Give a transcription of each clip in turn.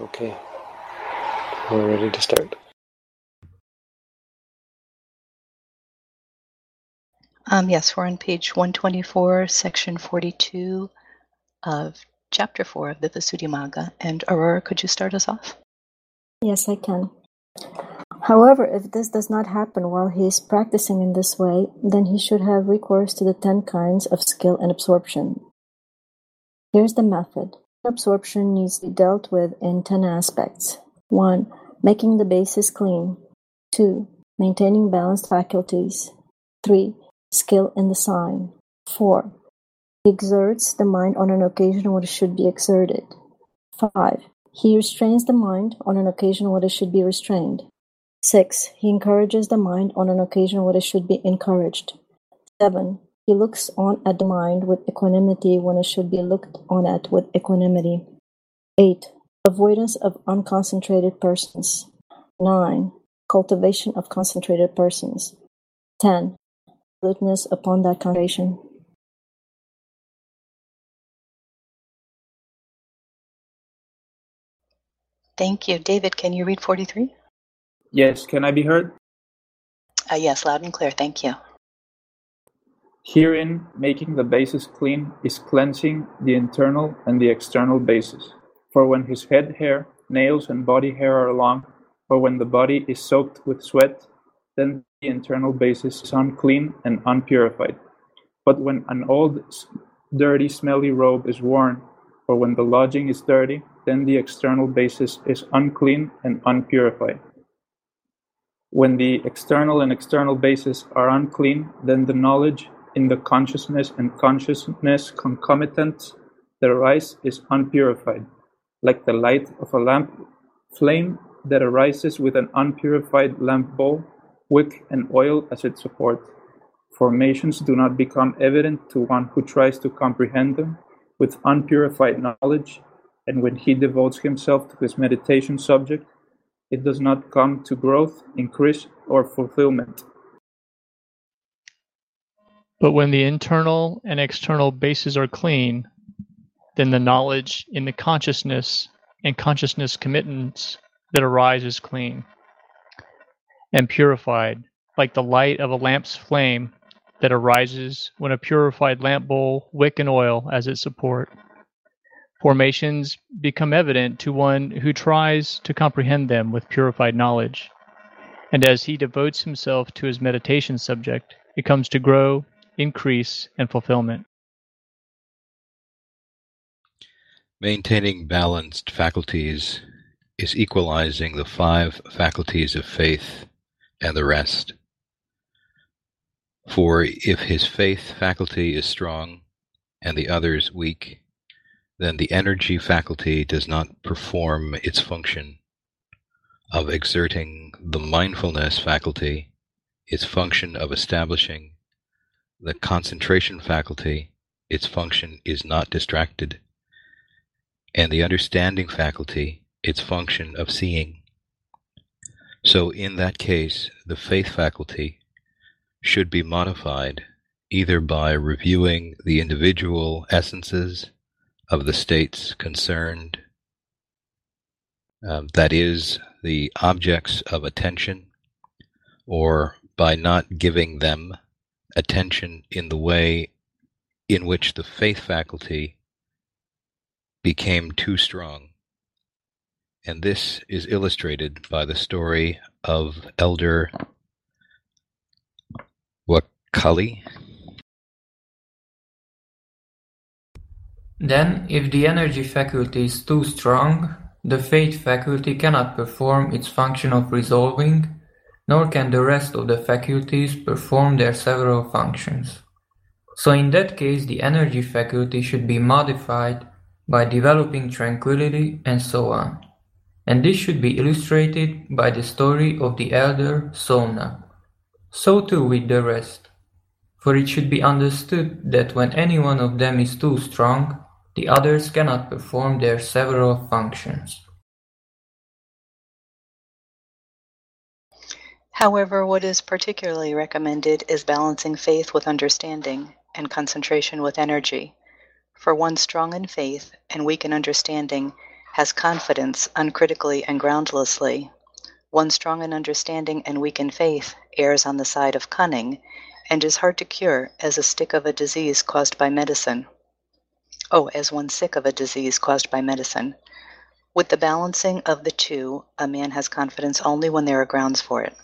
Okay. We're ready to start. Um, yes, we're on page 124, section 42 of chapter 4 of the Visuddhimagga. And Aurora, could you start us off? Yes, I can. However, if this does not happen while he is practicing in this way, then he should have recourse to the ten kinds of skill and absorption. Here's the method. Absorption needs to be dealt with in ten aspects. 1. Making the basis clean. 2. Maintaining balanced faculties. 3 skill in the sign. 4. He exerts the mind on an occasion when it should be exerted. 5. He restrains the mind on an occasion when it should be restrained. 6. He encourages the mind on an occasion when it should be encouraged. 7. He looks on at the mind with equanimity when it should be looked on at with equanimity. 8. Avoidance of unconcentrated persons. 9. Cultivation of concentrated persons. 10 witness upon that congregation. Thank you. David, can you read 43? Yes, can I be heard? Uh, yes, loud and clear. Thank you. Herein, making the basis clean is cleansing the internal and the external basis. For when his head hair, nails, and body hair are long, or when the body is soaked with sweat, then the internal basis is unclean and unpurified. But when an old, dirty, smelly robe is worn, or when the lodging is dirty, then the external basis is unclean and unpurified. When the external and external bases are unclean, then the knowledge in the consciousness and consciousness concomitant that arise is unpurified, like the light of a lamp flame that arises with an unpurified lamp bowl wick and oil as its support. Formations do not become evident to one who tries to comprehend them with unpurified knowledge, and when he devotes himself to his meditation subject, it does not come to growth, increase, or fulfillment. But when the internal and external bases are clean, then the knowledge in the consciousness and consciousness concomitants that arise is clean and purified, like the light of a lamp's flame that arises when a purified lamp bowl, wick, and oil as its support. Formations become evident to one who tries to comprehend them with purified knowledge. And as he devotes himself to his meditation subject, it comes to grow, increase, and fulfillment. Maintaining balanced faculties is equalizing the five faculties of faith and the rest. For if his faith faculty is strong and the others weak, then the energy faculty does not perform its function of exerting the mindfulness faculty, its function of establishing the concentration faculty, its function is not distracted, and the understanding faculty, its function of seeing, so in that case, the faith faculty should be modified either by reviewing the individual essences of the states concerned, um, that is, the objects of attention, or by not giving them attention in the way in which the faith faculty became too strong. And this is illustrated by the story of Elder Vakkali. Then, if the energy faculty is too strong, the faith faculty cannot perform its function of resolving, nor can the rest of the faculties perform their several functions. So in that case the energy faculty should be modified by developing tranquility and so on and this should be illustrated by the story of the elder Sona. So too with the rest, for it should be understood that when any one of them is too strong, the others cannot perform their several functions. However, what is particularly recommended is balancing faith with understanding and concentration with energy. For one strong in faith and weak in understanding has confidence uncritically and groundlessly. One strong in understanding and weak in faith errs on the side of cunning and is hard to cure as a stick of a disease caused by medicine. Oh, as one sick of a disease caused by medicine. With the balancing of the two, a man has confidence only when there are grounds for it.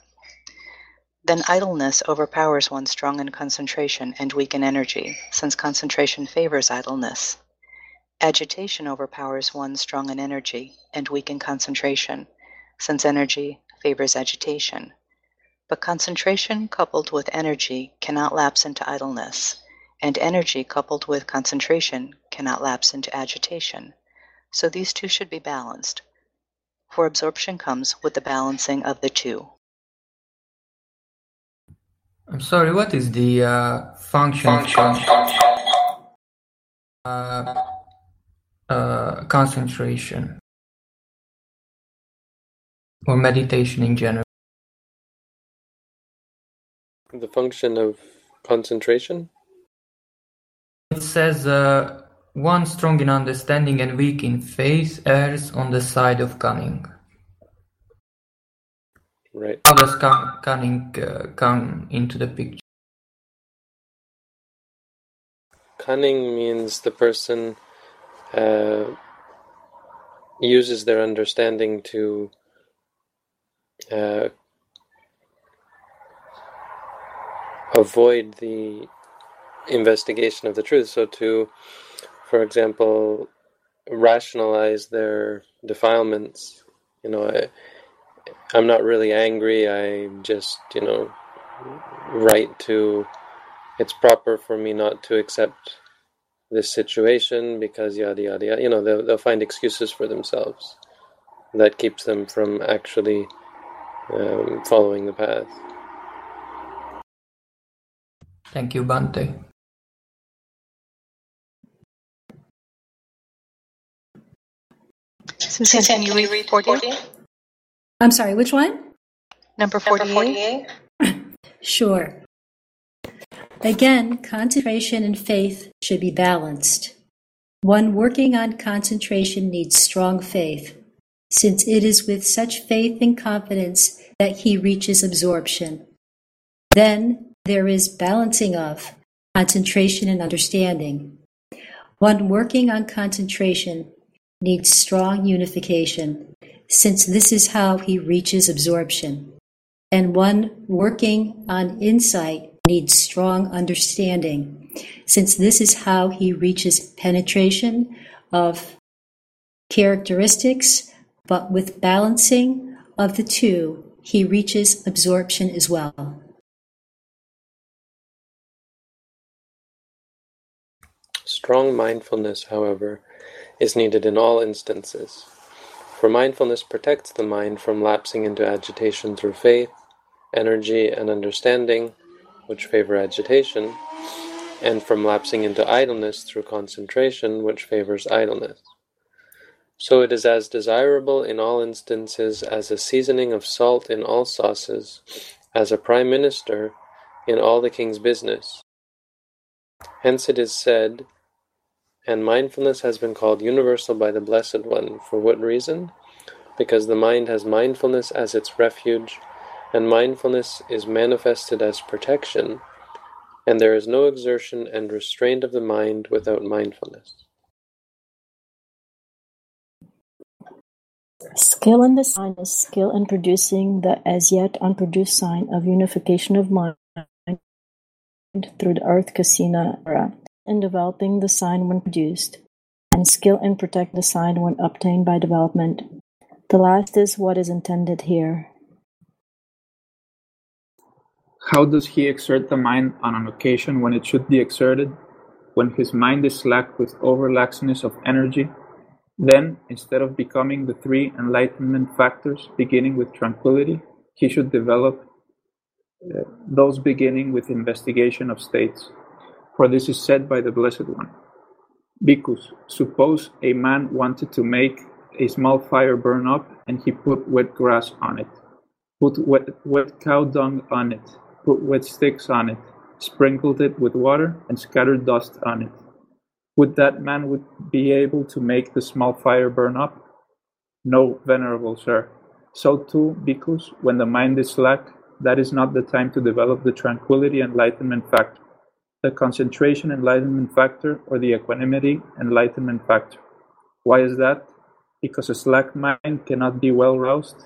Then idleness overpowers one strong in concentration and weak in energy, since concentration favors idleness. Agitation overpowers one strong in energy and weak in concentration, since energy favors agitation. But concentration coupled with energy cannot lapse into idleness, and energy coupled with concentration cannot lapse into agitation. So these two should be balanced, for absorption comes with the balancing of the two. I'm sorry, what is the uh, function, function. Uh, uh, concentration or meditation in general. The function of concentration? It says uh, one strong in understanding and weak in faith errs on the side of cunning. Right. How does cunning uh, come into the picture? Cunning means the person uh, uses their understanding to uh, avoid the investigation of the truth. So, to, for example, rationalize their defilements, you know, I, I'm not really angry, I just, you know, write to, it's proper for me not to accept this situation because yada yada yada. You know, they'll, they'll find excuses for themselves. That keeps them from actually um, following the path. Thank you, Bhante. Susan, can you read 40? I'm sorry, which one? Number 48. Sure. Again, concentration and faith should be balanced. One working on concentration needs strong faith, since it is with such faith and confidence that he reaches absorption. Then there is balancing of concentration and understanding. One working on concentration needs strong unification, since this is how he reaches absorption. And one working on insight needs strong understanding, since this is how he reaches penetration of characteristics, but with balancing of the two, he reaches absorption as well. Strong mindfulness, however, is needed in all instances. For mindfulness protects the mind from lapsing into agitation through faith, energy, and understanding, which favor agitation, and from lapsing into idleness through concentration, which favors idleness. So it is as desirable in all instances as a seasoning of salt in all sauces, as a prime minister in all the king's business. Hence it is said, and mindfulness has been called universal by the Blessed One. For what reason? Because the mind has mindfulness as its refuge, and mindfulness is manifested as protection, and there is no exertion and restraint of the mind without mindfulness. Skill in the sign is skill in producing the as yet unproduced sign of unification of mind through the earth kasina era, in developing the sign when produced, and skill in protect the sign when obtained by development. The last is what is intended here. How does he exert the mind on an occasion when it should be exerted? When his mind is slack with overlaxness of energy? Then, instead of becoming the three enlightenment factors beginning with tranquility, he should develop uh, those beginning with investigation of states. For this is said by the Blessed One. Bhikkhus, suppose a man wanted to make a small fire burn up, and he put wet grass on it, put wet, wet cow dung on it, put wet sticks on it, sprinkled it with water, and scattered dust on it. Would that man would be able to make the small fire burn up? No, venerable sir. So too, bhikkhus, when the mind is slack, that is not the time to develop the tranquility enlightenment factor, the concentration enlightenment factor, or the equanimity enlightenment factor. Why is that? Because a slack mind cannot be well roused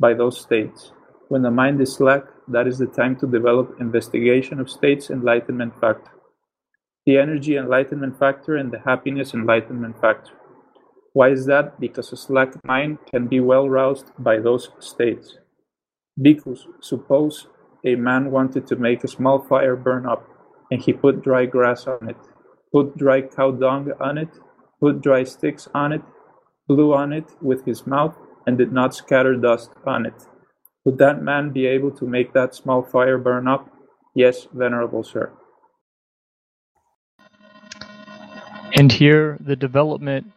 by those states. When the mind is slack, that is the time to develop investigation of states enlightenment factor, the energy enlightenment factor, and the happiness enlightenment factor. Why is that? Because a slack mind can be well roused by those states. Bhikkhus, suppose a man wanted to make a small fire burn up, and he put dry grass on it, put dry cow dung on it, put dry sticks on it, blew on it with his mouth, and did not scatter dust on it. Would that man be able to make that small fire burn up? Yes, venerable sir. And here the development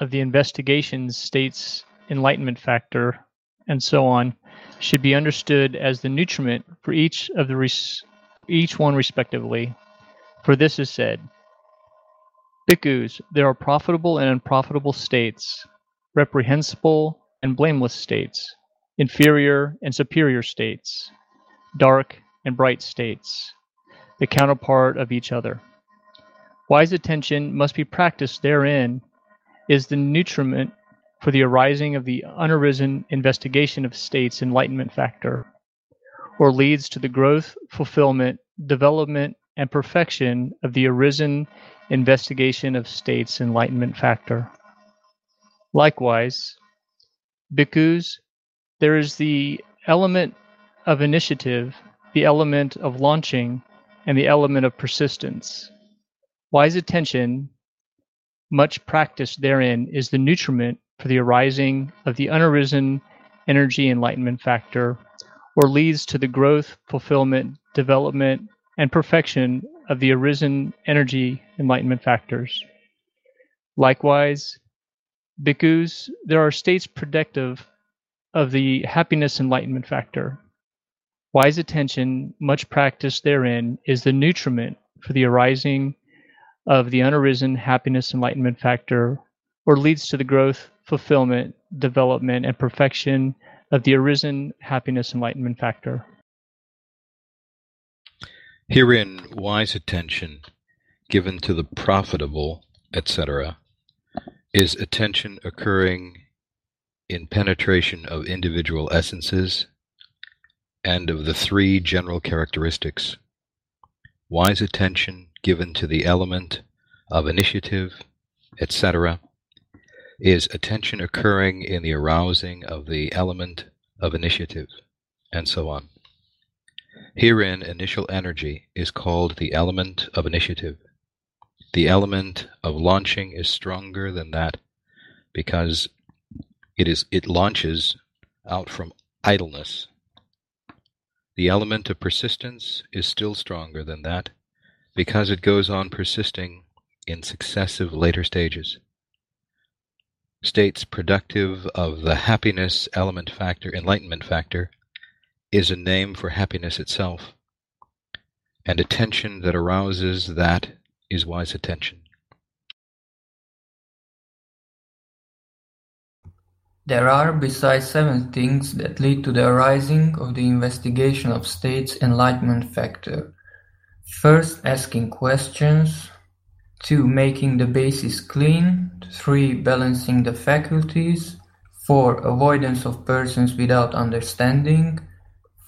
of the investigations states enlightenment factor and so on should be understood as the nutriment for each of the res- each one respectively. For this is said bhikkhus there are profitable and unprofitable states reprehensible and blameless states inferior and superior states dark and bright states the counterpart of each other. Wise attention must be practiced therein is the nutriment for the arising of the unarisen investigation of states enlightenment factor, or leads to the growth, fulfillment, development, and perfection of the arisen investigation of states enlightenment factor. Likewise, bhikkhus, there is the element of initiative, the element of launching, and the element of persistence. Wise attention much practice therein is the nutriment for the arising of the unarisen energy enlightenment factor, or leads to the growth, fulfillment, development, and perfection of the arisen energy enlightenment factors. Likewise, bhikkhus, there are states predictive of the happiness enlightenment factor. Wise attention, much practice therein, is the nutriment for the arising of the unarisen happiness enlightenment factor, or leads to the growth, fulfillment, development, and perfection of the arisen happiness enlightenment factor. Herein, wise attention given to the profitable, etc., is attention occurring in penetration of individual essences and of the three general characteristics. Wise attention given to the element of initiative, etc., is attention occurring in the arousing of the element of initiative, and so on. Herein, initial energy is called the element of initiative. The element of launching is stronger than that because it is it launches out from idleness. The element of persistence is still stronger than that because it goes on persisting in successive later stages. States productive of the happiness element factor, enlightenment factor, is a name for happiness itself, and attention that arouses that is wise attention. There are besides seven things that lead to the arising of the investigation of states enlightenment factor. First asking questions, two making the basis clean, three balancing the faculties, four avoidance of persons without understanding,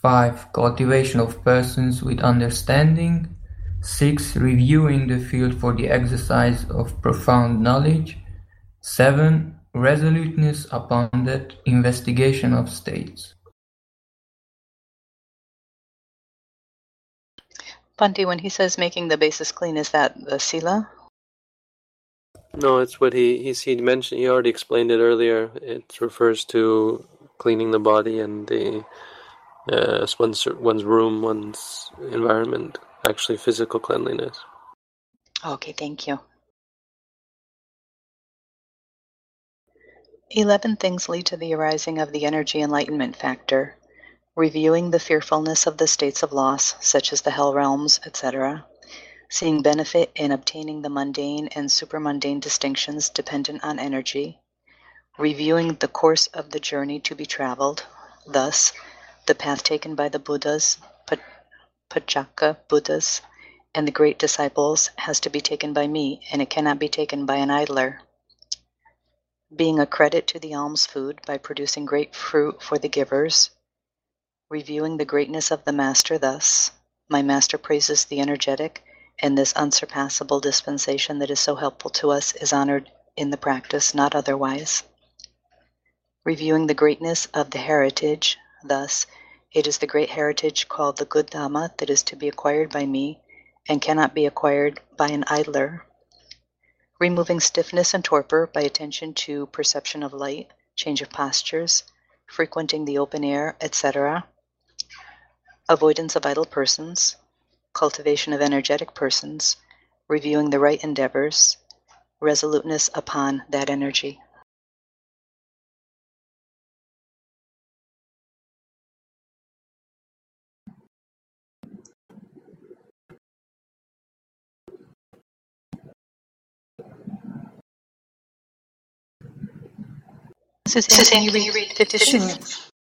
five cultivation of persons with understanding, six reviewing the field for the exercise of profound knowledge, seven resoluteness upon that investigation of states. Bhante, when he says making the basis clean, is that the sila? No, it's what he he's, he mentioned. He already explained it earlier. It refers to cleaning the body and the uh, one's one's room, one's environment. Actually, physical cleanliness. Okay, thank you. Eleven things lead to the arising of the energy enlightenment factor reviewing the fearfulness of the states of loss, such as the hell realms, etc., seeing benefit in obtaining the mundane and supermundane distinctions dependent on energy, reviewing the course of the journey to be traveled. Thus, the path taken by the Buddhas, Pacceka Buddhas, and the great disciples has to be taken by me, and it cannot be taken by an idler. Being a credit to the alms food by producing great fruit for the givers, reviewing the greatness of the Master thus, my Master praises the energetic, and this unsurpassable dispensation that is so helpful to us is honored in the practice, not otherwise. Reviewing the greatness of the heritage, thus, it is the great heritage called the good Dhamma that is to be acquired by me and cannot be acquired by an idler. Removing stiffness and torpor by attention to perception of light, change of postures, frequenting the open air, etc. Avoidance of idle persons, cultivation of energetic persons, reviewing the right endeavors, resoluteness upon that energy. Suzanne, can you read 56? Sure.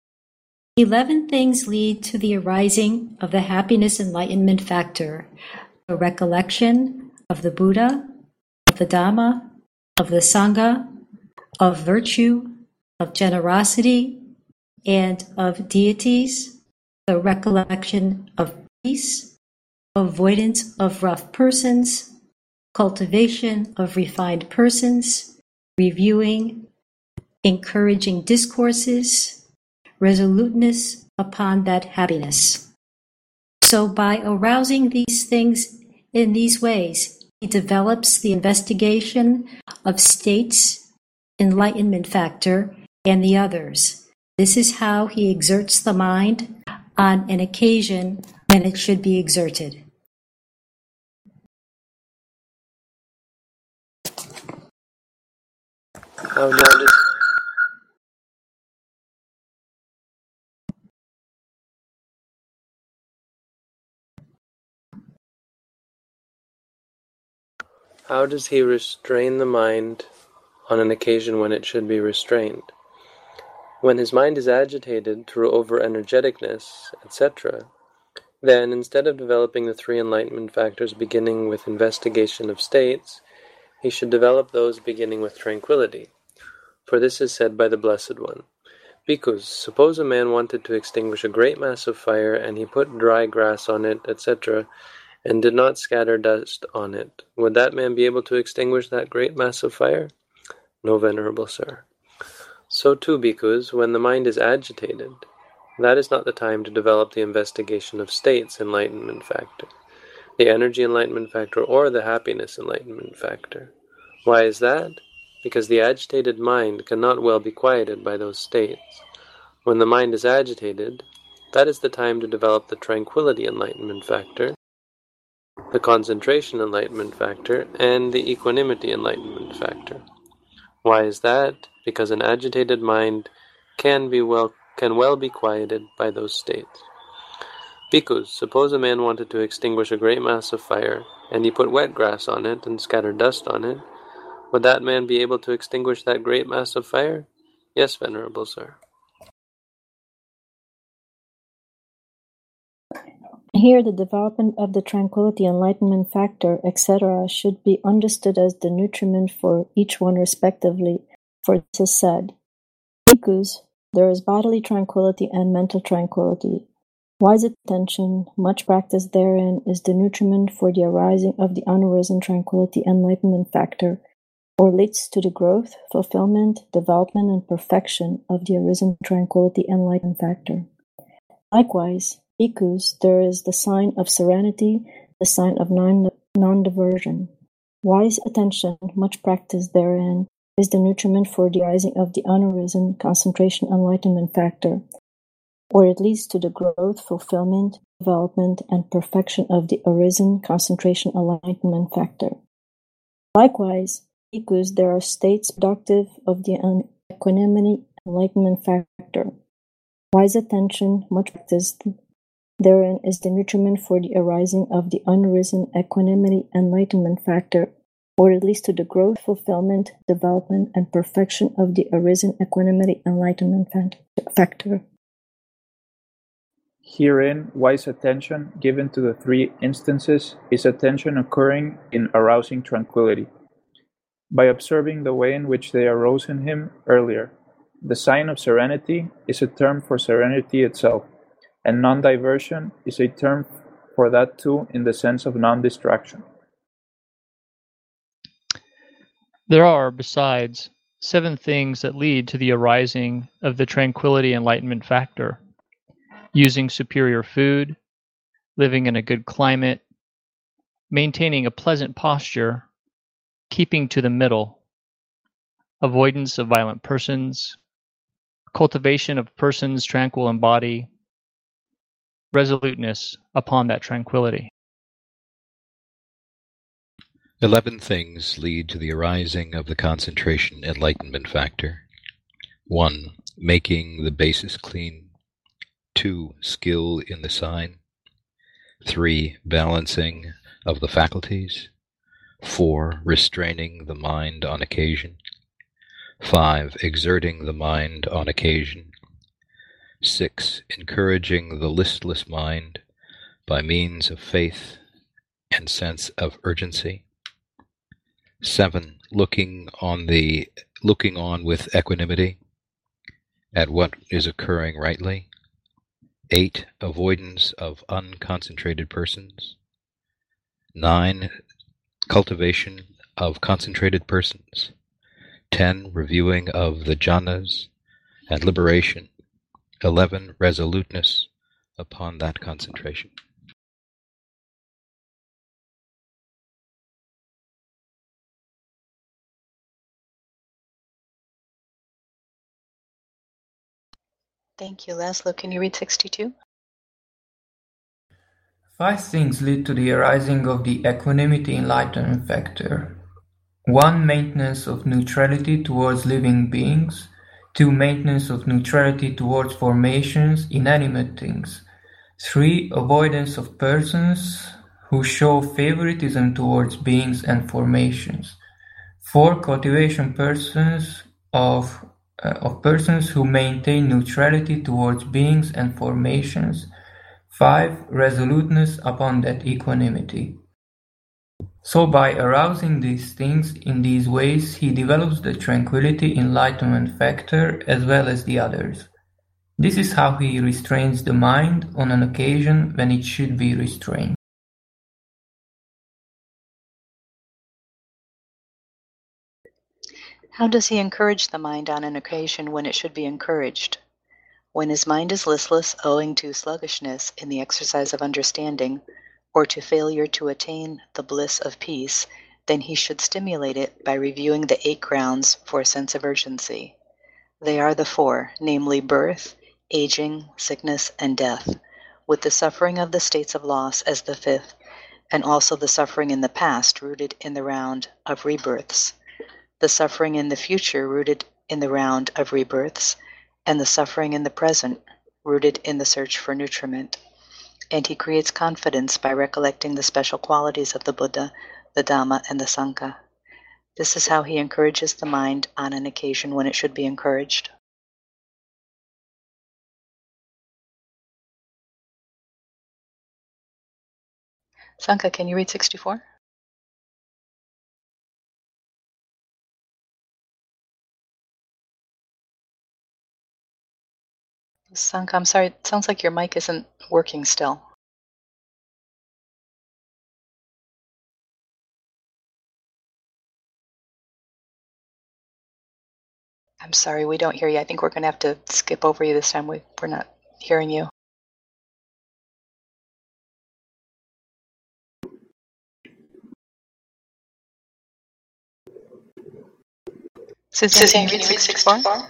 Eleven things lead to the arising of the happiness enlightenment factor. The recollection of the Buddha, of the Dhamma, of the Sangha, of virtue, of generosity, and of deities, the recollection of peace, avoidance of rough persons, cultivation of refined persons, reviewing, encouraging discourses, resoluteness upon that happiness. So by arousing these things in these ways, he develops the investigation of states, enlightenment factor, and the others. This is how he exerts the mind on an occasion when it should be exerted. How does he restrain the mind on an occasion when it should be restrained? When his mind is agitated through over energeticness, etc., then instead of developing the three enlightenment factors beginning with investigation of states, he should develop those beginning with tranquility. For this is said by the Blessed One. Bhikkhus, suppose a man wanted to extinguish a great mass of fire, and he put dry grass on it, etc., and did not scatter dust on it, would that man be able to extinguish that great mass of fire? No, venerable sir. So too, bhikkhus, when the mind is agitated, that is not the time to develop the investigation of states enlightenment factor, the energy enlightenment factor, or the happiness enlightenment factor. Why is that? Because the agitated mind cannot well be quieted by those states. When the mind is agitated, that is the time to develop the tranquility enlightenment factor, the concentration enlightenment factor, and the equanimity enlightenment factor. Why is that? Because an agitated mind can be well can well be quieted by those states. Bhikkhus, suppose a man wanted to extinguish a great mass of fire, and he put wet grass on it and scattered dust on it. Would that man be able to extinguish that great mass of fire? Yes, venerable sir. Here the development of the tranquility, enlightenment factor, etc., should be understood as the nutriment for each one respectively, for this is said, Bhikkhus, there is bodily tranquility and mental tranquility. Wise attention, much practice therein, is the nutriment for the arising of the unarisen tranquility enlightenment factor, or leads to the growth, fulfillment, development, and perfection of the arisen tranquility enlightenment factor. Likewise, Bhikkhus, there is the sign of serenity, the sign of non-diversion. Wise attention, much practice therein, is the nutriment for the rising of the unarisen concentration enlightenment factor, or it leads to the growth, fulfillment, development, and perfection of the arisen concentration enlightenment factor. Likewise, because there are states productive of the equanimity enlightenment factor. Wise attention, much practiced therein, is the nutriment for the arising of the unrisen equanimity enlightenment factor, or at least to the growth, fulfillment, development, and perfection of the arisen equanimity enlightenment factor. Herein, wise attention given to the three instances is attention occurring in arousing tranquillity. By observing the way in which they arose in him earlier, the sign of serenity is a term for serenity itself, and non-diversion is a term for that too in the sense of non-distraction. There are, besides, seven things that lead to the arising of the tranquility enlightenment factor using superior food, living in a good climate, maintaining a pleasant posture, keeping to the middle, avoidance of violent persons, cultivation of persons tranquil in body, resoluteness upon that tranquility. Eleven things lead to the arising of the concentration enlightenment factor. 1. Making the basis clean. 2. Skill in the sign. 3. Balancing of the faculties. 4. Restraining the mind on occasion. 5. Exerting the mind on occasion. 6. Encouraging the listless mind by means of faith and sense of urgency. Seven, looking on the looking on with equanimity at what is occurring rightly. Eight, avoidance of unconcentrated persons. Nine, cultivation of concentrated persons. Ten, reviewing of the jhanas and liberation. Eleven, resoluteness upon that concentration. Thank you. Laszlo, can you read 62? Five things lead to the arising of the equanimity enlightenment factor. 1. Maintenance of neutrality towards living beings. 2. Maintenance of neutrality towards formations, inanimate things. 3. Avoidance of persons who show favoritism towards beings and formations. 4. Cultivation persons of uh, of persons who maintain neutrality towards beings and formations. 5. Resoluteness upon that equanimity. So by arousing these things in these ways he develops the tranquility enlightenment factor as well as the others. This is how he restrains the mind on an occasion when it should be restrained. How does he encourage the mind on an occasion when it should be encouraged? When his mind is listless owing to sluggishness in the exercise of understanding, or to failure to attain the bliss of peace, then he should stimulate it by reviewing the eight grounds for a sense of urgency. They are the four, namely birth, aging, sickness, and death, with the suffering of the states of loss as the fifth, and also the suffering in the past rooted in the round of rebirths the suffering in the future rooted in the round of rebirths, and the suffering in the present rooted in the search for nutriment. And he creates confidence by recollecting the special qualities of the Buddha, the Dhamma, and the Sangha. This is how he encourages the mind on an occasion when it should be encouraged. Sanka, can you read 64? Sanka, I'm sorry, it sounds like your mic isn't working still. I'm sorry, we don't hear you. I think we're going to have to skip over you this time. We, we're not hearing you. Cynthia, can you read 64?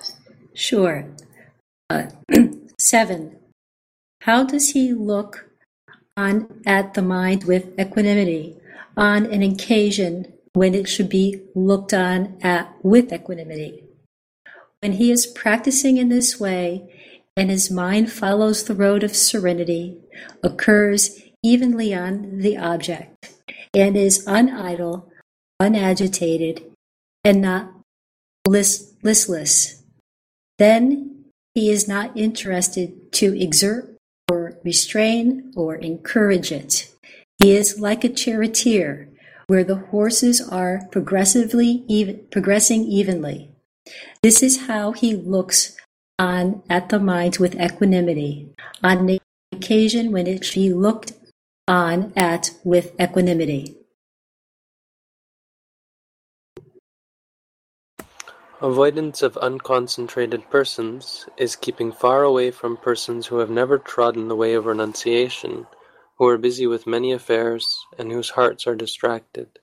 Sure. Uh, seven. How does he look on at the mind with equanimity on an occasion when it should be looked on at with equanimity? When he is practicing in this way and his mind follows the road of serenity, occurs evenly on the object, and is unidle unagitated, and not list- listless. Then he is not interested to exert or restrain or encourage it. He is like a charioteer, where the horses are progressively progressing evenly. This is how he looks on at the mind with equanimity, on the occasion when it should be looked on at with equanimity. Avoidance of unconcentrated persons is keeping far away from persons who have never trodden the way of renunciation, who are busy with many affairs, and whose hearts are distracted.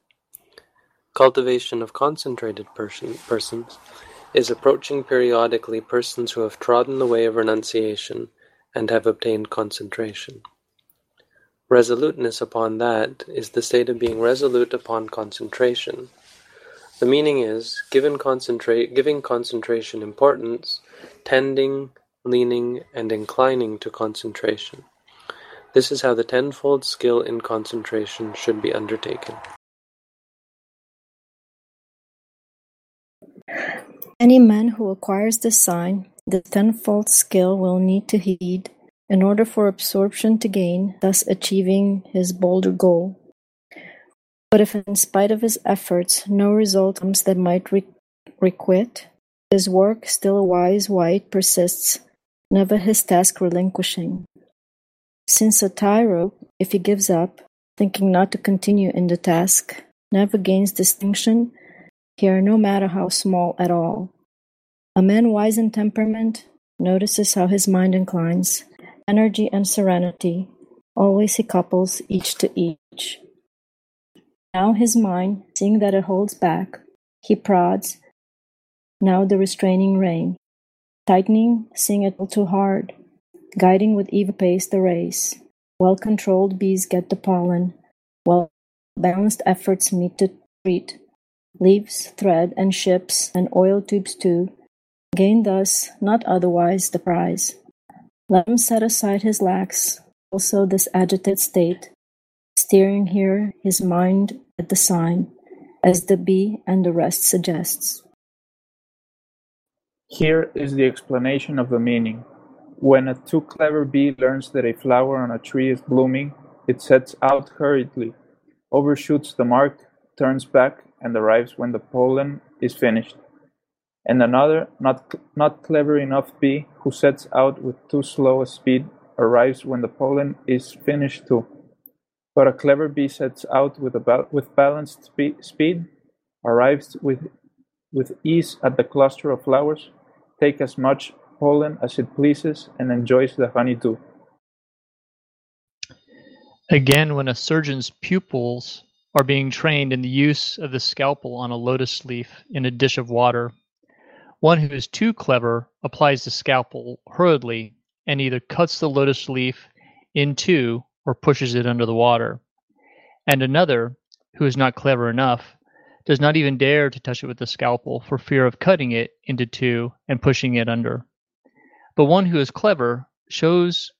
Cultivation of concentrated person, persons is approaching periodically persons who have trodden the way of renunciation and have obtained concentration. Resoluteness upon that is the state of being resolute upon concentration the meaning is, given giving concentration importance, tending, leaning, and inclining to concentration. This is how the tenfold skill in concentration should be undertaken. Any man who acquires this sign, the tenfold skill will need to heed in order for absorption to gain, thus achieving his bolder goal. But if in spite of his efforts no result comes that might requite, his work, still a wise wight, persists, never his task relinquishing. Since a tyro, if he gives up, thinking not to continue in the task, never gains distinction, here no matter how small at all. A man wise in temperament notices how his mind inclines, energy and serenity, always he couples each to each. Now his mind, seeing that it holds back, he prods, now the restraining rein, tightening, seeing it all too hard, guiding with even pace the race. Well controlled bees get the pollen, well balanced efforts meet the treat. Leaves, thread, and ships, and oil tubes too, gain thus, not otherwise, the prize. Let him set aside his lacks, also this agitated state, steering here his mind at the sign, as the bee and the rest suggests. Here is the explanation of the meaning. When a too clever bee learns that a flower on a tree is blooming, it sets out hurriedly, overshoots the mark, turns back, and arrives when the pollen is finished. And another, not, not clever enough bee, who sets out with too slow a speed, arrives when the pollen is finished too. But a clever bee sets out with, a with balanced spe speed, arrives with, with ease at the cluster of flowers, takes as much pollen as it pleases, and enjoys the honey too. Again, when a surgeon's pupils are being trained in the use of the scalpel on a lotus leaf in a dish of water, one who is too clever applies the scalpel hurriedly and either cuts the lotus leaf in two or pushes it under the water. And another, who is not clever enough, does not even dare to touch it with the scalpel for fear of cutting it into two and pushing it under. But one who is clever shows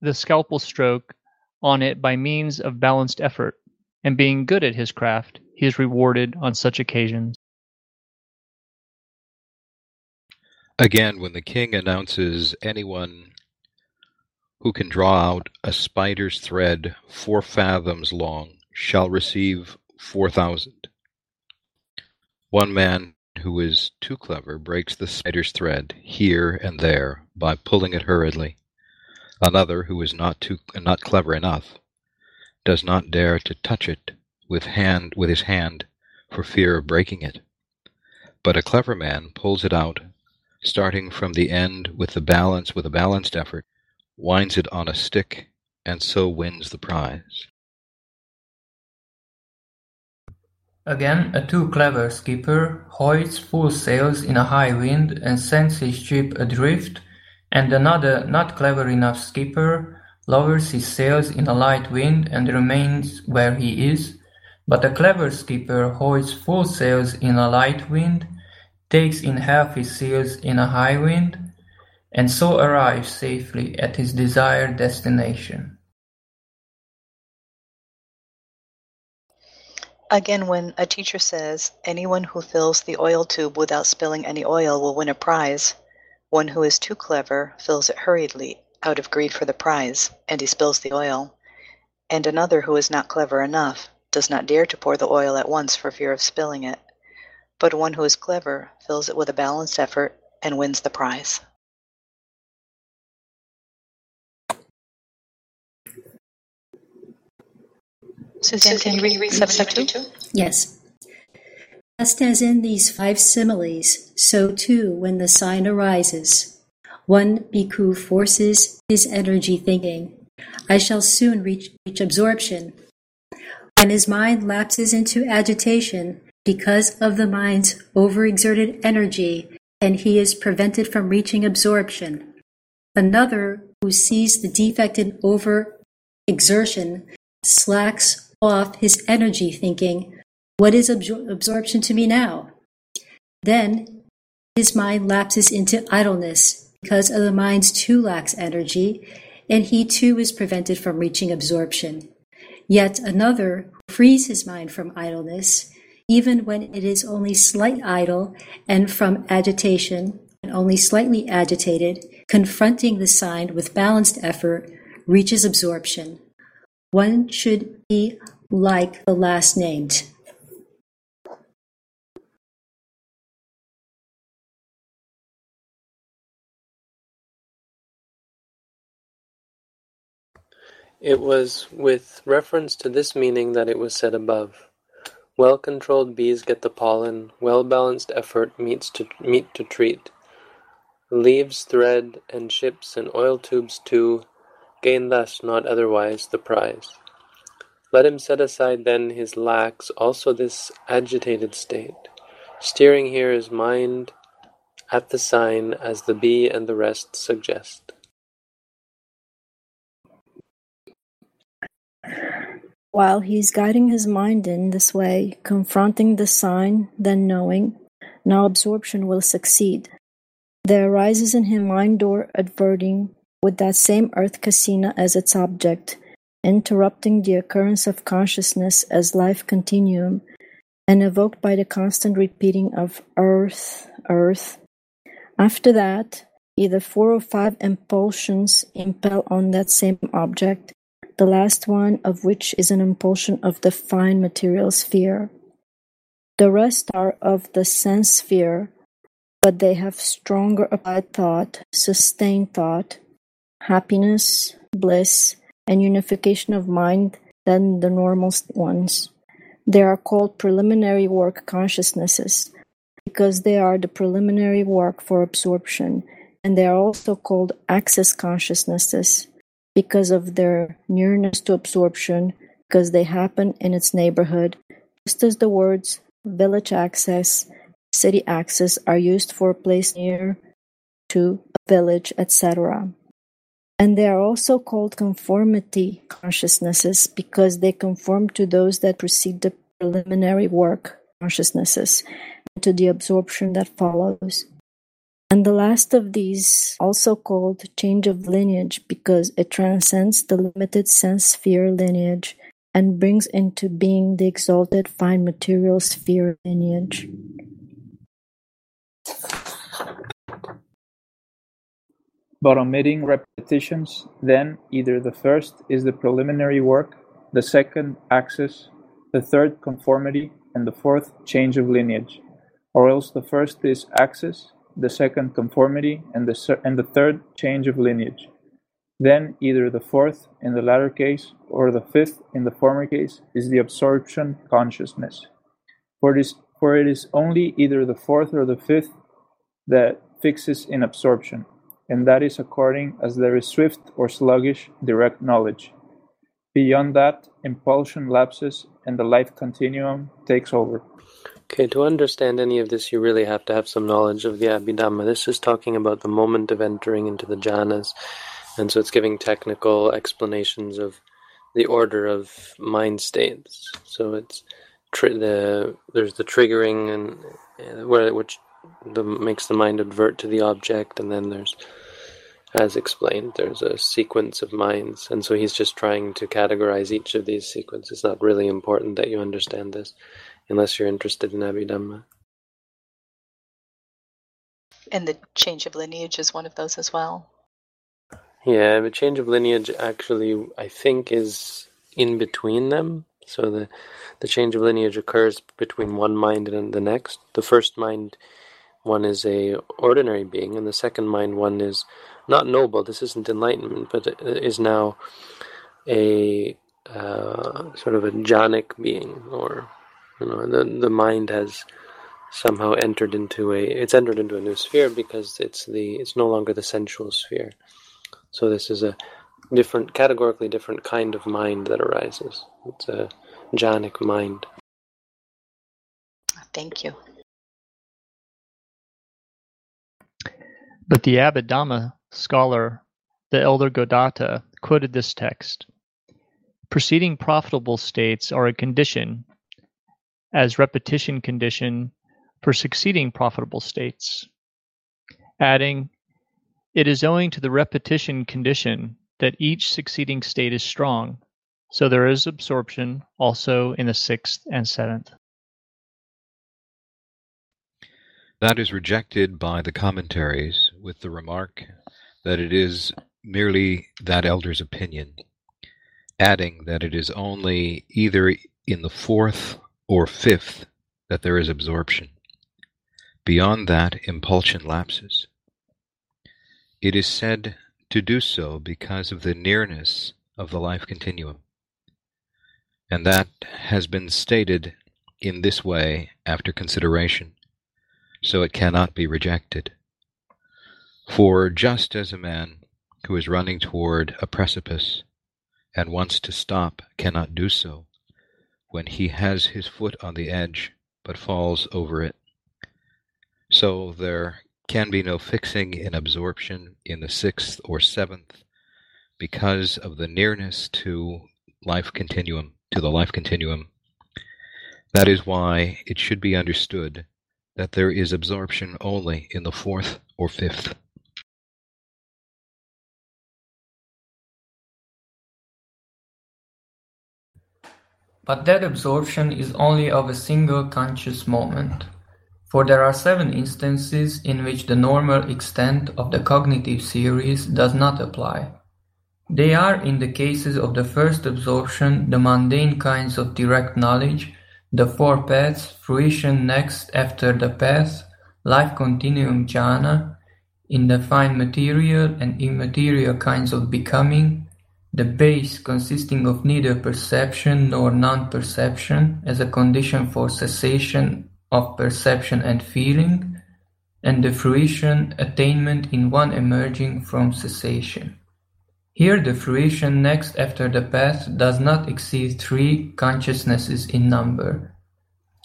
the scalpel stroke on it by means of balanced effort, and being good at his craft, he is rewarded on such occasions. Again, when the king announces anyone who can draw out a spider's thread four fathoms long shall receive four thousand. One man who is too clever breaks the spider's thread here and there by pulling it hurriedly. Another who is not too not clever enough does not dare to touch it with hand with his hand for fear of breaking it. But a clever man pulls it out, starting from the end with the balance with a balanced effort, winds it on a stick, and so wins the prize. Again, a too clever skipper hoists full sails in a high wind and sends his ship adrift, and another not clever enough skipper lowers his sails in a light wind and remains where he is, but a clever skipper hoists full sails in a light wind, takes in half his sails in a high wind, and so arrives safely at his desired destination. Again, when a teacher says, anyone who fills the oil tube without spilling any oil will win a prize, one who is too clever fills it hurriedly out of greed for the prize, and he spills the oil, and another who is not clever enough does not dare to pour the oil at once for fear of spilling it, but one who is clever fills it with a balanced effort and wins the prize. Suzanne, can you read 72? Yes. Just as in these five similes, so too when the sign arises, one bhikkhu forces his energy thinking, I shall soon reach, reach absorption. When his mind lapses into agitation because of the mind's overexerted energy, and he is prevented from reaching absorption. Another who sees the defect in overexertion slacks off his energy thinking, What is absor- absorption to me now? Then his mind lapses into idleness because of the mind's too lax energy, and he too is prevented from reaching absorption. Yet another frees his mind from idleness, even when it is only slight idle and from agitation, and only slightly agitated, confronting the sign with balanced effort, reaches absorption. One should be like the last named. It was with reference to this meaning that it was said above. Well-controlled bees get the pollen, well-balanced effort meets to meet to treat. Leaves, thread, and ships and oil tubes too gain thus, not otherwise, the prize. Let him set aside then his lax, also this agitated state, steering here his mind at the sign as the bee and the rest suggest. While he is guiding his mind in this way, confronting the sign, then knowing, now absorption will succeed. There arises in him mind door adverting with that same earth kasina as its object, interrupting the occurrence of consciousness as life continuum, and evoked by the constant repeating of earth, earth. After that, either four or five impulsions impel on that same object, the last one of which is an impulsion of the fine material sphere. The rest are of the sense sphere, but they have stronger applied thought, sustained thought, happiness, bliss, and unification of mind than the normal ones. They are called preliminary work consciousnesses because they are the preliminary work for absorption, and they are also called access consciousnesses because of their nearness to absorption, because they happen in its neighborhood, just as the words village access, city access are used for a place near to a village, etc. And they are also called conformity consciousnesses because they conform to those that precede the preliminary work consciousnesses and to the absorption that follows. And the last of these, also called change of lineage because it transcends the limited sense sphere lineage and brings into being the exalted fine material sphere lineage. But omitting repetitions, then either the first is the preliminary work, the second access, the third conformity, and the fourth change of lineage, or else the first is access, the second conformity, and the, and the third change of lineage. Then either the fourth in the latter case or the fifth in the former case is the absorption consciousness. For it is, for it is only either the fourth or the fifth that fixes in absorption, and that is according as there is swift or sluggish direct knowledge. Beyond that, impulsion lapses and the life continuum takes over. Okay, to understand any of this, you really have to have some knowledge of the Abhidhamma. This is talking about the moment of entering into the jhanas, and so it's giving technical explanations of the order of mind states. So it's tri- the there's the triggering and uh, where which the, makes the mind advert to the object, and then there's as explained. There's a sequence of minds, and so he's just trying to categorize each of these sequences. It's not really important that you understand this unless you're interested in Abhidhamma. And the change of lineage is one of those as well. Yeah, the change of lineage actually, I think, is in between them. So the the change of lineage occurs between one mind and the next. The first mind, one is a ordinary being, and the second mind, one is not noble. This isn't enlightenment, but is now a uh, sort of a jhanic being, or you know, the the mind has somehow entered into a it's entered into a new sphere because it's the it's no longer the sensual sphere. So this is a different, categorically different kind of mind that arises. It's a jhanic mind. Thank you. But the Abhidhamma scholar, the elder Godatta, quoted this text. Preceding profitable states are a condition, as repetition condition for succeeding profitable states, adding, It is owing to the repetition condition that each succeeding state is strong, so there is absorption also in the sixth and seventh. That is rejected by the commentaries with the remark that it is merely that elder's opinion, adding that it is only either in the fourth or fifth that there is absorption. Beyond that, impulsion lapses. It is said to do so because of the nearness of the life continuum. And that has been stated in this way after consideration, so it cannot be rejected. For just as a man who is running toward a precipice and wants to stop cannot do so when he has his foot on the edge but falls over it, so there can be no fixing in absorption in the sixth or seventh because of the nearness to life continuum, to the life continuum. That is why it should be understood that there is absorption only in the fourth or fifth. But that absorption is only of a single conscious moment. For there are seven instances in which the normal extent of the cognitive series does not apply. They are in the cases of the first absorption the mundane kinds of direct knowledge, the four paths, fruition next after the path, life continuum jhana, in the fine material and immaterial kinds of becoming, the base consisting of neither perception nor non-perception as a condition for cessation of perception and feeling, and the fruition attainment in one emerging from cessation. Here the fruition next after the path does not exceed three consciousnesses in number.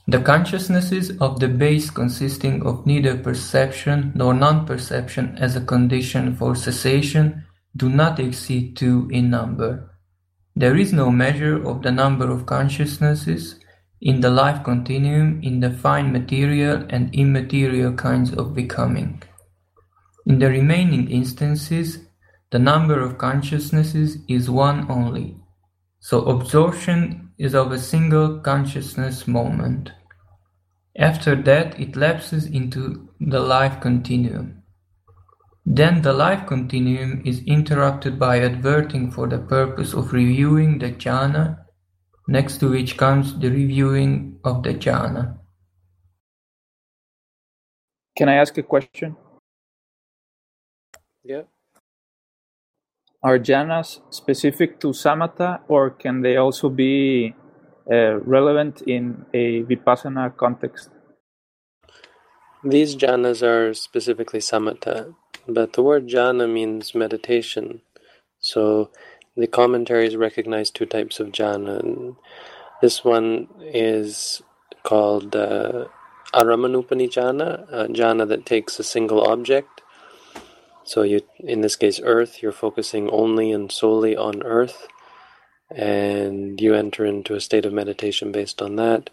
The consciousnesses of the base consisting of neither perception nor non-perception as a condition for cessation do not exceed two in number. There is no measure of the number of consciousnesses in the life continuum in the fine material and immaterial kinds of becoming. In the remaining instances, the number of consciousnesses is one only, so absorption is of a single consciousness moment. After that it lapses into the life continuum. Then the life continuum is interrupted by adverting for the purpose of reviewing the jhana next to which comes the reviewing of the jhana. Can I ask a question? Yeah. Are jhanas specific to samatha or can they also be uh, relevant in a vipassana context? These jhanas are specifically samatha, but the word jhana means meditation. So the commentaries recognize two types of jhana. This one is called uh, Arammanupani jhana, a jhana that takes a single object. So you, in this case, earth, you're focusing only and solely on earth, and you enter into a state of meditation based on that.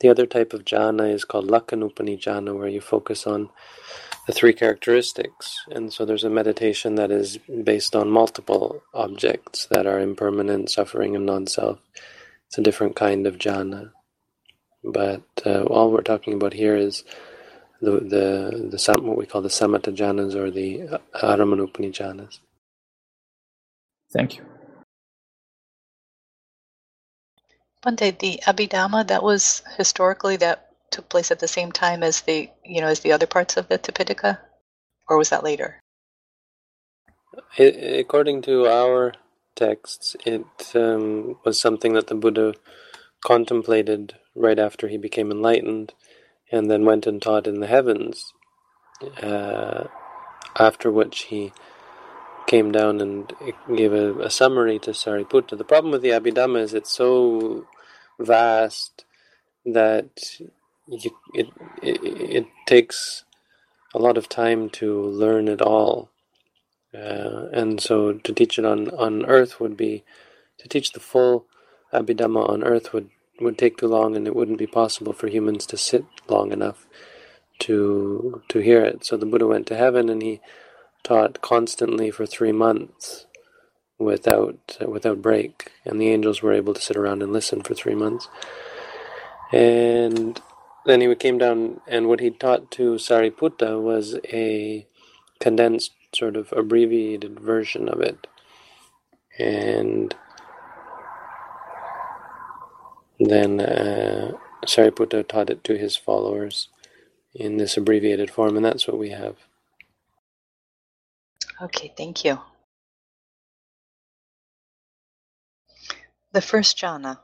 The other type of jhana is called Lakkhanupani jhana, where you focus on the three characteristics. And so there's a meditation that is based on multiple objects that are impermanent, suffering, and non self. It's a different kind of jhana. But uh, all we're talking about here is the the the what we call the samatha jhanas or the arammanupani jhanas. Thank you. Bhante, the Abhidhamma that was historically that took place at the same time as the you know as the other parts of the Tipitaka, or was that later? According to our texts, it um, was something that the Buddha contemplated right after he became enlightened, and then went and taught in the heavens. Uh, after which he came down and gave a, a, summary to Sariputta. The problem with the Abhidhamma is it's so vast that you, it, it, it takes a lot of time to learn it all. Uh, and so to teach it on, on earth would be, to teach the full Abhidhamma on earth would, would take too long and it wouldn't be possible for humans to sit long enough to to hear it. So the Buddha went to heaven and he taught constantly for three months without without break, and the angels were able to sit around and listen for three months. And then he came down, and what he taught to Sariputta was a condensed, sort of abbreviated version of it. And then uh, Sariputta taught it to his followers in this abbreviated form, and that's what we have. Okay, thank you. The first jhana.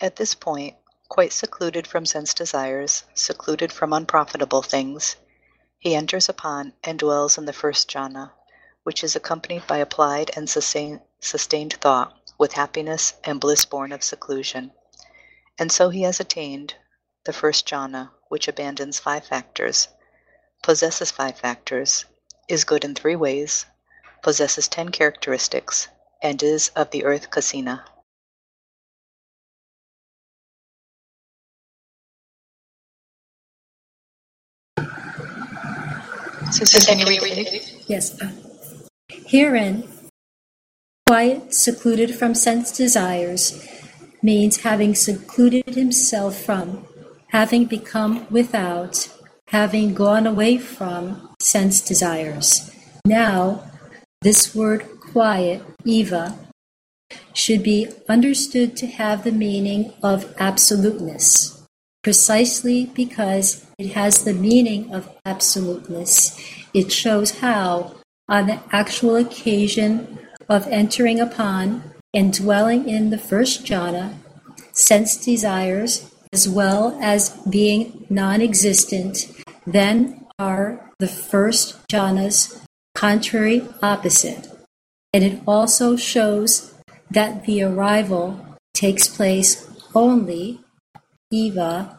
At this point, Quite secluded from sense desires, secluded from unprofitable things, he enters upon and dwells in the first jhana, which is accompanied by applied and sustained thought, with happiness and bliss born of seclusion. And so he has attained the first jhana, which abandons five factors, possesses five factors, is good in three ways, possesses ten characteristics, and is of the earth kasina. Yes. Uh, herein, quiet, secluded from sense desires, means having secluded himself from, having become without, having gone away from sense desires. Now, this word quiet, eva, should be understood to have the meaning of absoluteness Precisely because it has the meaning of absoluteness, it shows how, on the actual occasion of entering upon and dwelling in the first jhana, sense desires, as well as being non existent, then are the first jhana's contrary opposite. And it also shows that the arrival takes place only Eva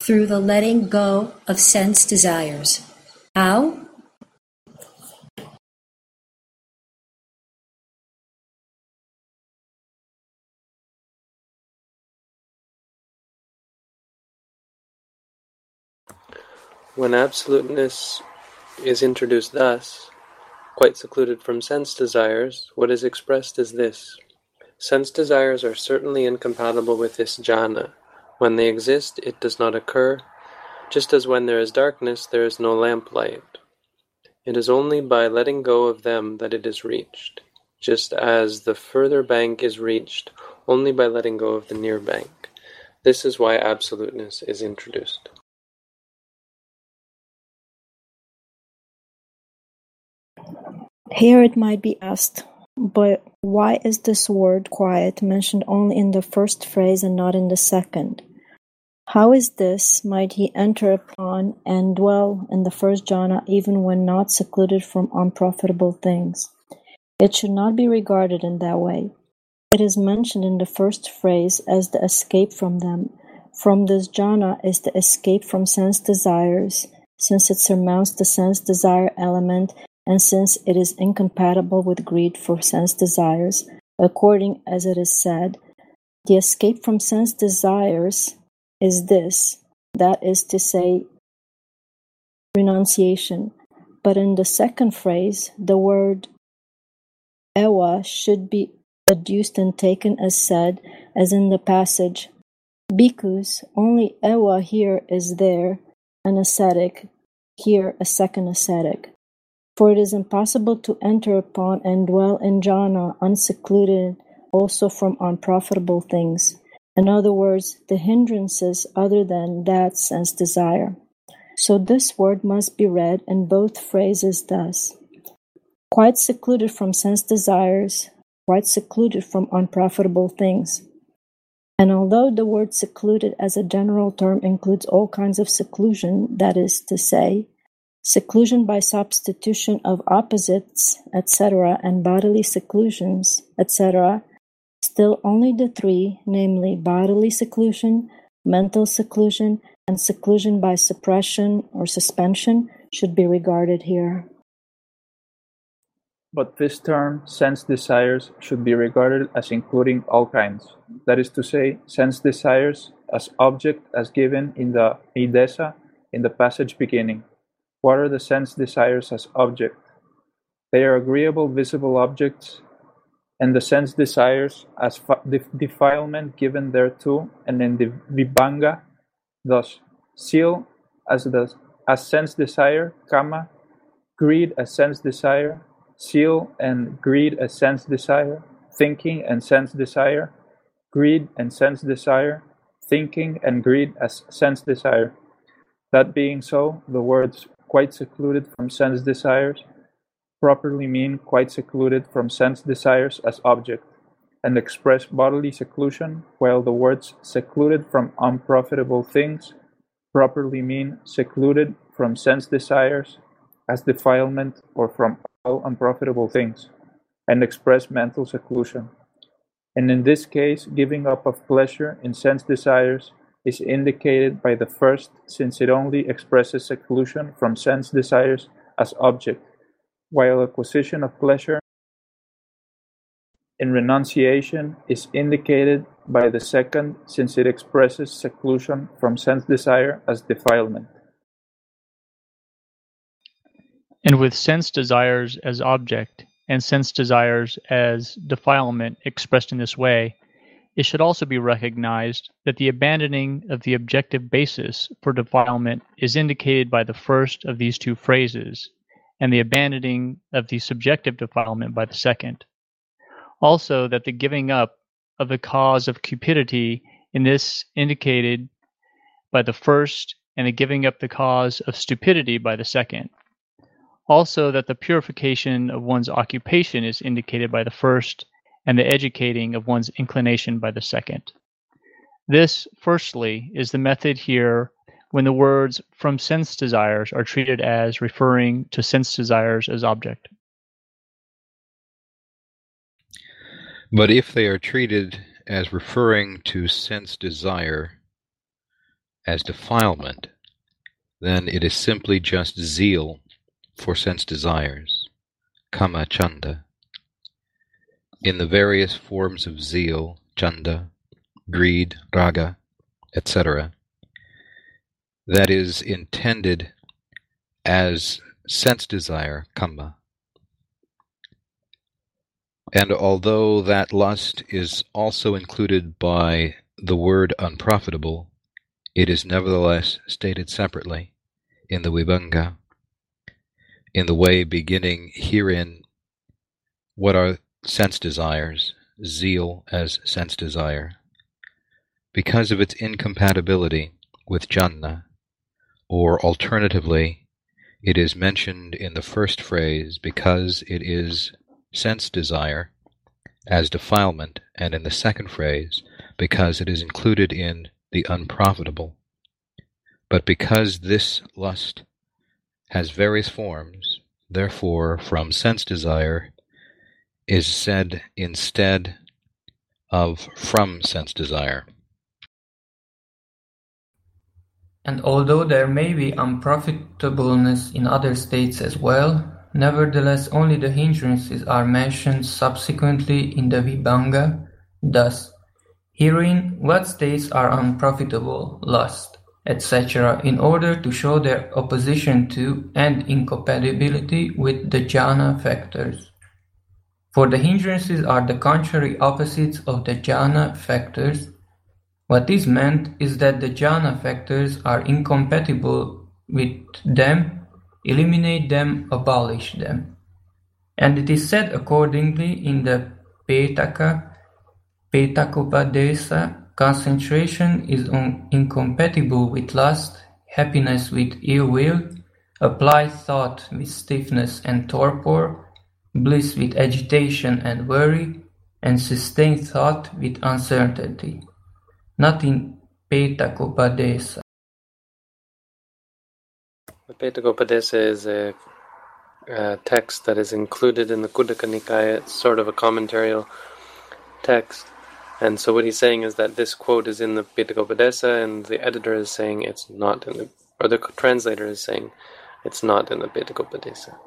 through the letting go of sense desires. How? When absoluteness is introduced thus, quite secluded from sense desires, what is expressed is this Sense desires are certainly incompatible with this jhana, when they exist, it does not occur, just as when there is darkness there is no lamplight. It is only by letting go of them that it is reached, just as the further bank is reached only by letting go of the near bank. This is why absoluteness is introduced. Here it might be asked, but why is this word quiet mentioned only in the first phrase and not in the second? How is this might he enter upon and dwell in the first jhana even when not secluded from unprofitable things? It should not be regarded in that way. It is mentioned in the first phrase as the escape from them. From this jhana is the escape from sense desires, since it surmounts the sense desire element and since it is incompatible with greed for sense desires, according as it is said, the escape from sense desires is this, that is to say, renunciation. But in the second phrase, the word eva should be adduced and taken as said, as in the passage, Bhikkhus, only eva here is there, an ascetic, here a second ascetic. For it is impossible to enter upon and dwell in jhana unsecluded also from unprofitable things. In other words, the hindrances other than that sense desire. So this word must be read in both phrases thus quite secluded from sense desires, quite secluded from unprofitable things. And although the word secluded as a general term includes all kinds of seclusion, that is to say, seclusion by substitution of opposites, etc., and bodily seclusions, etc., Still only the three, namely bodily seclusion, mental seclusion, and seclusion by suppression or suspension, should be regarded here. But this term, sense desires, should be regarded as including all kinds. That is to say, sense desires as object as given in the Niddesa in the passage beginning. What are the sense desires as object? They are agreeable visible objects and the sense desires as defilement given thereto, and in the Vibhanga, thus, seal as the as sense desire, kama, greed as sense desire, seal and greed as sense desire, thinking and sense desire, greed and sense desire, thinking and greed as sense desire. That being so, the words quite secluded from sense desires properly mean quite secluded from sense desires as object, and express bodily seclusion, while the words secluded from unprofitable things properly mean secluded from sense desires as defilement or from all unprofitable things, and express mental seclusion. And in this case, giving up of pleasure in sense desires is indicated by the first, since it only expresses seclusion from sense desires as object, while acquisition of pleasure in renunciation is indicated by the second since it expresses seclusion from sense desire as defilement. And with sense desires as object and sense desires as defilement expressed in this way, it should also be recognized that the abandoning of the objective basis for defilement is indicated by the first of these two phrases, and the abandoning of the subjective defilement by the second. Also, that the giving up of the cause of cupidity in this indicated by the first, and the giving up the cause of stupidity by the second. Also, that the purification of one's occupation is indicated by the first, and the educating of one's inclination by the second. This, firstly, is the method here when the words from sense desires are treated as referring to sense desires as object. But if they are treated as referring to sense desire as defilement, then it is simply just zeal for sense desires, kama chanda. In the various forms of zeal, chanda, greed, raga, etc., that is intended as sense desire, kama. And although that lust is also included by the word unprofitable, it is nevertheless stated separately in the Vibhanga, in the way beginning herein, what are sense desires, zeal as sense desire. Because of its incompatibility with jhana, or alternatively, it is mentioned in the first phrase because it is sense desire as defilement, and in the second phrase because it is included in the unprofitable. But because this lust has various forms, therefore from sense desire is said instead of from sense desire. And although there may be unprofitableness in other states as well, nevertheless only the hindrances are mentioned subsequently in the Vibhanga. Thus, herein what states are unprofitable, lust, etc., in order to show their opposition to and incompatibility with the jhana factors. For the hindrances are the contrary opposites of the jhana factors. What is meant is that the jhana factors are incompatible with them, eliminate them, abolish them. And it is said accordingly in the Petaka, Petakopadesa Concentration is incompatible with lust, happiness with ill will, applied thought with stiffness and torpor, bliss with agitation and worry, and sustained thought with uncertainty. Not in Petakopadesa. The Petakopadesa is a, a, text that is included in the Khuddaka Nikaya. It's sort of a commentarial text and so what he's saying is that this quote is in the Petakopadesa, and the editor is saying it's not in the, or the translator is saying it's not in the Petakopadesa.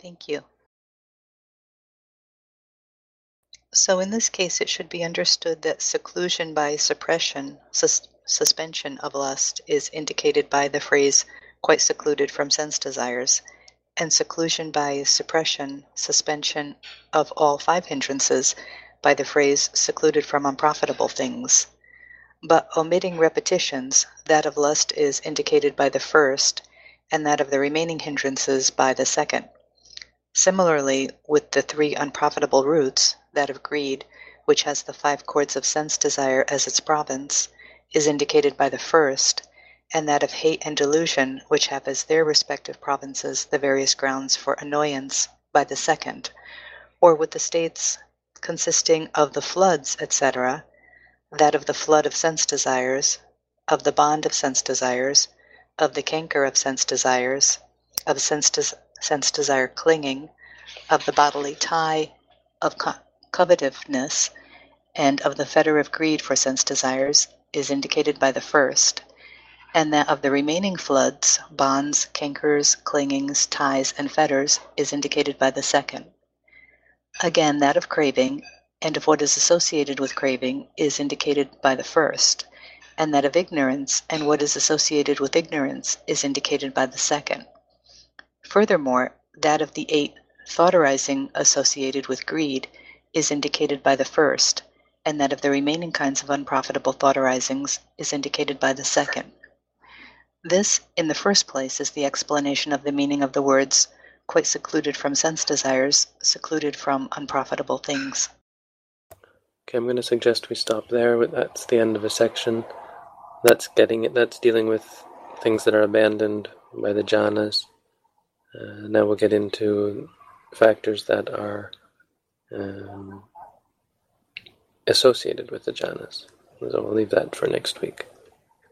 Thank you. So in this case, it should be understood that seclusion by suppression, sus- suspension of lust, is indicated by the phrase quite secluded from sense desires and seclusion by suppression, suspension of all five hindrances by the phrase secluded from unprofitable things. But omitting repetitions, that of lust is indicated by the first, and that of the remaining hindrances by the second. Similarly, with the three unprofitable roots, that of greed, which has the five cords of sense desire as its province, is indicated by the first, and that of hate and delusion, which have as their respective provinces the various grounds for annoyance, by the second, or with the states consisting of the floods, etc., that of the flood of sense desires, of the bond of sense desires, of the canker of sense desires, of sense, des- sense desire clinging, of the bodily tie, of co- covetiveness, and of the fetter of greed for sense desires, is indicated by the first and that of the remaining floods, bonds, cankers, clingings, ties, and fetters is indicated by the second. Again, that of craving, and of what is associated with craving, is indicated by the first, and that of ignorance, and what is associated with ignorance, is indicated by the second. Furthermore, that of the eight thought arising associated with greed is indicated by the first, and that of the remaining kinds of unprofitable thought arisings is indicated by the second. This, in the first place, is the explanation of the meaning of the words quite secluded from sense desires, secluded from unprofitable things. Okay, I'm going to suggest we stop there. That's the end of a section. That's getting it. That's dealing with things that are abandoned by the jhanas. Uh, now we'll get into factors that are um, associated with the jhanas. So we'll leave that for next week.